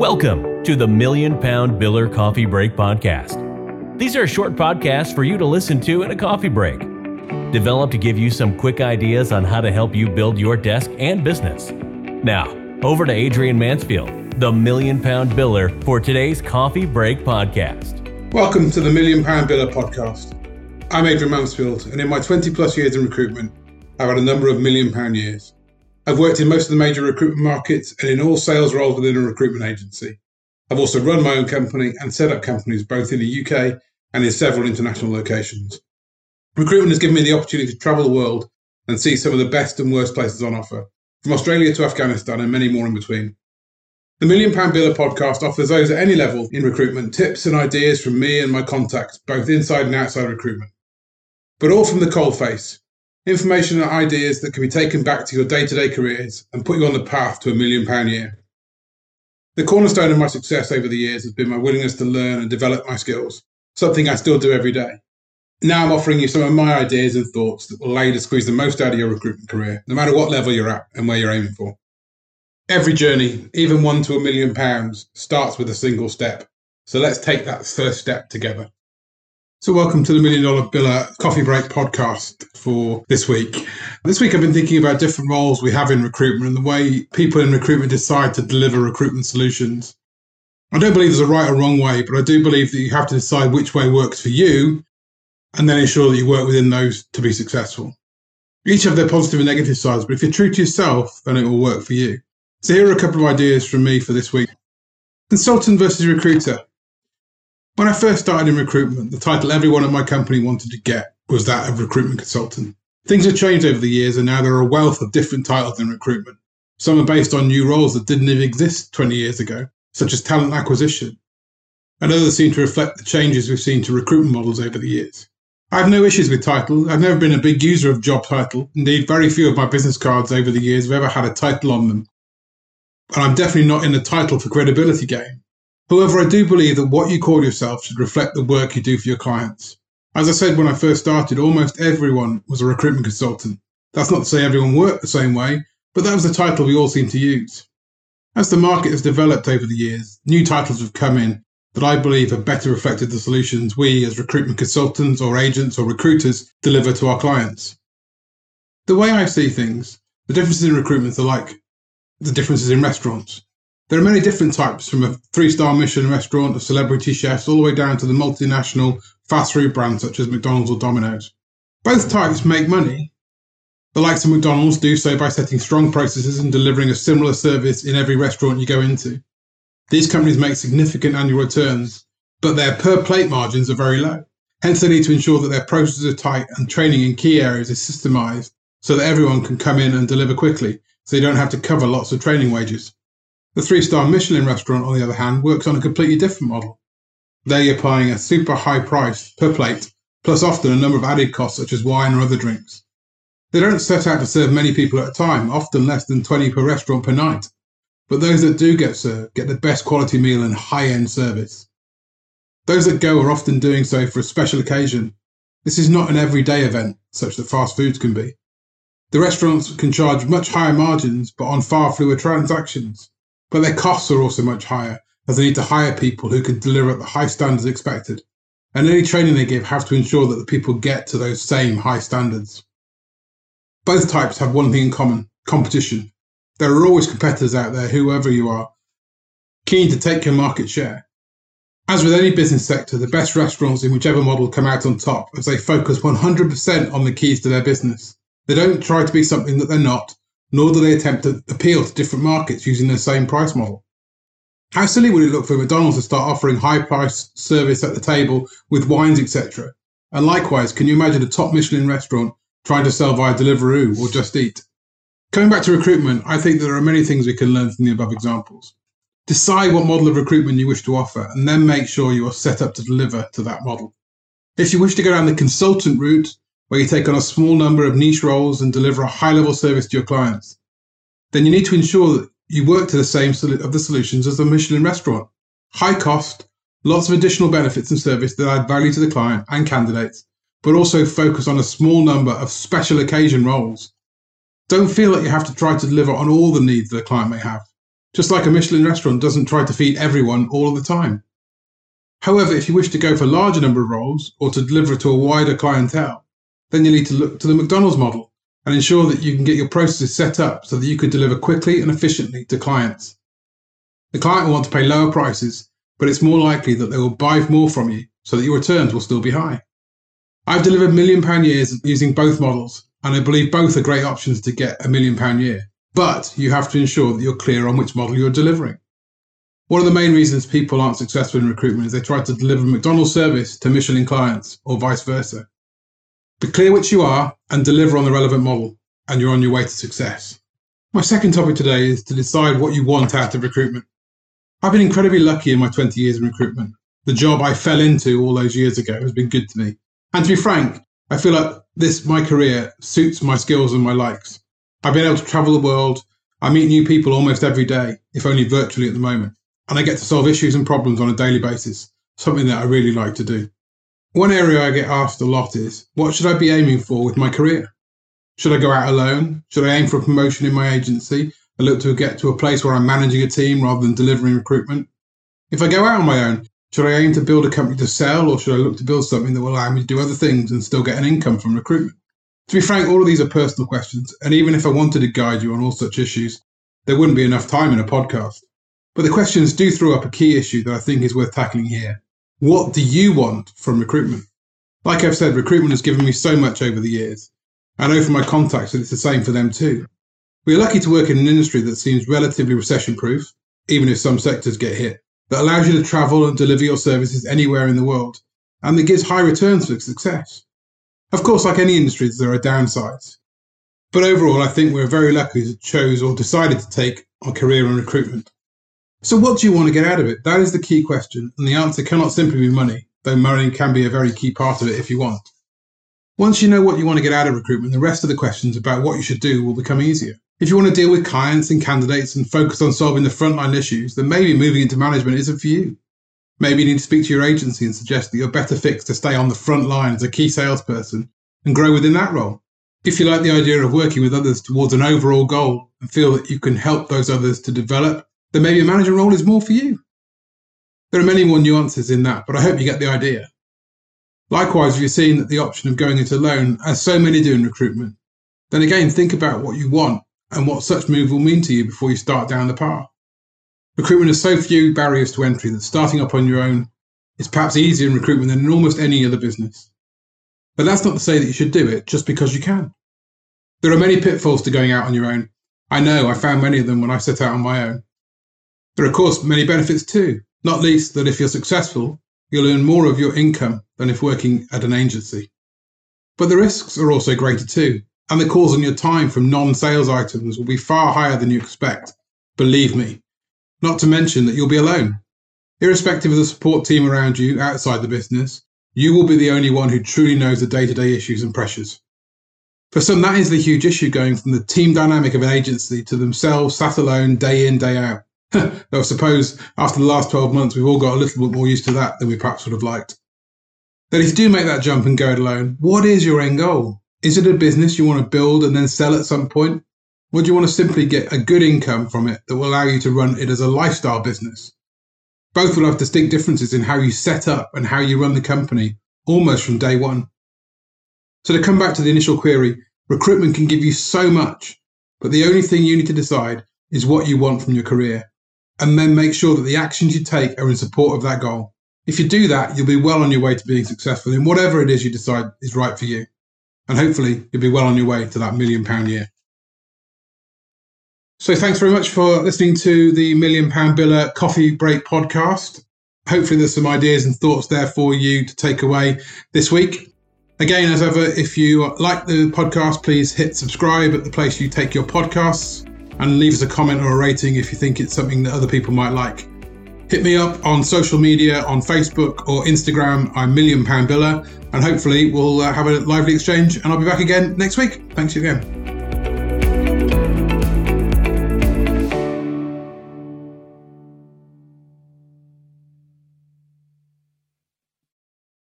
Welcome to the Million Pound Biller Coffee Break Podcast. These are short podcasts for you to listen to in a coffee break, developed to give you some quick ideas on how to help you build your desk and business. Now, over to Adrian Mansfield, the Million Pound Biller, for today's Coffee Break Podcast. Welcome to the Million Pound Biller Podcast. I'm Adrian Mansfield, and in my 20 plus years in recruitment, I've had a number of million pound years. I've worked in most of the major recruitment markets and in all sales roles within a recruitment agency. I've also run my own company and set up companies both in the UK and in several international locations. Recruitment has given me the opportunity to travel the world and see some of the best and worst places on offer, from Australia to Afghanistan and many more in between. The Million Pound Biller podcast offers those at any level in recruitment tips and ideas from me and my contacts, both inside and outside recruitment. But all from the cold face, information and ideas that can be taken back to your day to day careers and put you on the path to a million pound year. The cornerstone of my success over the years has been my willingness to learn and develop my skills, something I still do every day. Now I'm offering you some of my ideas and thoughts that will allow you to squeeze the most out of your recruitment career, no matter what level you're at and where you're aiming for. Every journey, even one to a million pounds, starts with a single step. So let's take that first step together. So, welcome to the Million Dollar Biller Coffee Break podcast for this week. This week, I've been thinking about different roles we have in recruitment and the way people in recruitment decide to deliver recruitment solutions. I don't believe there's a right or wrong way, but I do believe that you have to decide which way works for you and then ensure that you work within those to be successful. Each have their positive and negative sides, but if you're true to yourself, then it will work for you. So, here are a couple of ideas from me for this week consultant versus recruiter. When I first started in recruitment, the title everyone at my company wanted to get was that of recruitment consultant. Things have changed over the years, and now there are a wealth of different titles in recruitment. Some are based on new roles that didn't even exist 20 years ago, such as talent acquisition, and others seem to reflect the changes we've seen to recruitment models over the years. I have no issues with title. I've never been a big user of job title. Indeed, very few of my business cards over the years have ever had a title on them. And I'm definitely not in the title for credibility game. However, I do believe that what you call yourself should reflect the work you do for your clients. As I said when I first started, almost everyone was a recruitment consultant. That's not to say everyone worked the same way, but that was the title we all seemed to use. As the market has developed over the years, new titles have come in that I believe have better reflected the solutions we, as recruitment consultants or agents or recruiters, deliver to our clients. The way I see things, the differences in recruitment are like the differences in restaurants. There are many different types, from a three star Michelin restaurant of celebrity chefs all the way down to the multinational fast food brands such as McDonald's or Domino's. Both types make money. The likes of McDonald's do so by setting strong processes and delivering a similar service in every restaurant you go into. These companies make significant annual returns, but their per plate margins are very low. Hence, they need to ensure that their processes are tight and training in key areas is systemized so that everyone can come in and deliver quickly, so they don't have to cover lots of training wages. The three star Michelin restaurant, on the other hand, works on a completely different model. There you're paying a super high price per plate, plus often a number of added costs such as wine or other drinks. They don't set out to serve many people at a time, often less than 20 per restaurant per night. But those that do get served get the best quality meal and high end service. Those that go are often doing so for a special occasion. This is not an everyday event, such that fast foods can be. The restaurants can charge much higher margins, but on far fewer transactions. But their costs are also much higher, as they need to hire people who can deliver at the high standards expected. And any training they give have to ensure that the people get to those same high standards. Both types have one thing in common competition. There are always competitors out there, whoever you are, keen to take your market share. As with any business sector, the best restaurants in whichever model come out on top as they focus 100% on the keys to their business. They don't try to be something that they're not, nor do they attempt to appeal to different markets using the same price model. How silly would it look for McDonald's to start offering high priced service at the table with wines, etc.? And likewise, can you imagine a top Michelin restaurant trying to sell via Deliveroo or Just Eat? Coming back to recruitment, I think there are many things we can learn from the above examples. Decide what model of recruitment you wish to offer and then make sure you are set up to deliver to that model. If you wish to go down the consultant route, where you take on a small number of niche roles and deliver a high level service to your clients, then you need to ensure that you work to the same of the solutions as a Michelin restaurant. High cost, lots of additional benefits and service that add value to the client and candidates, but also focus on a small number of special occasion roles. Don't feel that you have to try to deliver on all the needs that a client may have. just like a Michelin restaurant doesn't try to feed everyone all of the time. However, if you wish to go for a larger number of roles or to deliver to a wider clientele, then you need to look to the McDonald's model and ensure that you can get your processes set up so that you can deliver quickly and efficiently to clients. The client will want to pay lower prices, but it's more likely that they will buy more from you so that your returns will still be high. I've delivered million pound years using both models, and I believe both are great options to get a million pound year. But you have to ensure that you're clear on which model you're delivering. One of the main reasons people aren't successful in recruitment is they try to deliver McDonald's service to Michelin clients or vice versa. Be clear which you are and deliver on the relevant model, and you're on your way to success. My second topic today is to decide what you want out of recruitment. I've been incredibly lucky in my 20 years in recruitment. The job I fell into all those years ago has been good to me. And to be frank, I feel like this, my career, suits my skills and my likes. I've been able to travel the world. I meet new people almost every day, if only virtually at the moment. And I get to solve issues and problems on a daily basis, something that I really like to do. One area I get asked a lot is what should I be aiming for with my career? Should I go out alone? Should I aim for a promotion in my agency I look to get to a place where I'm managing a team rather than delivering recruitment? If I go out on my own, should I aim to build a company to sell, or should I look to build something that will allow me to do other things and still get an income from recruitment? To be frank, all of these are personal questions, and even if I wanted to guide you on all such issues, there wouldn't be enough time in a podcast. But the questions do throw up a key issue that I think is worth tackling here. What do you want from recruitment? Like I've said, recruitment has given me so much over the years. I know from my contacts that it's the same for them too. We are lucky to work in an industry that seems relatively recession proof, even if some sectors get hit that allows you to travel and deliver your services anywhere in the world, and that gives high returns for success. Of course, like any industry, there are downsides. But overall, I think we're very lucky to chose or decided to take our career in recruitment. So what do you want to get out of it? That is the key question, and the answer cannot simply be money, though money can be a very key part of it if you want. Once you know what you want to get out of recruitment, the rest of the questions about what you should do will become easier. If you want to deal with clients and candidates and focus on solving the frontline issues, then maybe moving into management isn't for you. Maybe you need to speak to your agency and suggest that you're better fixed to stay on the front line as a key salesperson and grow within that role. If you like the idea of working with others towards an overall goal and feel that you can help those others to develop, then maybe a manager role is more for you. There are many more nuances in that, but I hope you get the idea. Likewise, if you're seeing that the option of going it alone, as so many do in recruitment, then again, think about what you want and what such move will mean to you before you start down the path. Recruitment has so few barriers to entry that starting up on your own is perhaps easier in recruitment than in almost any other business. But that's not to say that you should do it just because you can. There are many pitfalls to going out on your own. I know I found many of them when I set out on my own. There are, of course, many benefits too, not least that if you're successful, you'll earn more of your income than if working at an agency. But the risks are also greater too and the calls on your time from non sales items will be far higher than you expect. Believe me. Not to mention that you'll be alone. Irrespective of the support team around you outside the business, you will be the only one who truly knows the day to day issues and pressures. For some, that is the huge issue going from the team dynamic of an agency to themselves sat alone day in, day out. Though I suppose after the last 12 months, we've all got a little bit more used to that than we perhaps would have liked. Then, if you do make that jump and go it alone, what is your end goal? Is it a business you want to build and then sell at some point? Or do you want to simply get a good income from it that will allow you to run it as a lifestyle business? Both will have distinct differences in how you set up and how you run the company almost from day one. So, to come back to the initial query, recruitment can give you so much, but the only thing you need to decide is what you want from your career, and then make sure that the actions you take are in support of that goal. If you do that, you'll be well on your way to being successful in whatever it is you decide is right for you and hopefully you'll be well on your way to that million pound year. So thanks very much for listening to the Million Pound Biller Coffee Break podcast. Hopefully there's some ideas and thoughts there for you to take away this week. Again, as ever, if you like the podcast, please hit subscribe at the place you take your podcasts and leave us a comment or a rating if you think it's something that other people might like. Hit me up on social media on Facebook or Instagram. I'm Million Pound Biller, and hopefully we'll uh, have a lively exchange. And I'll be back again next week. Thanks again.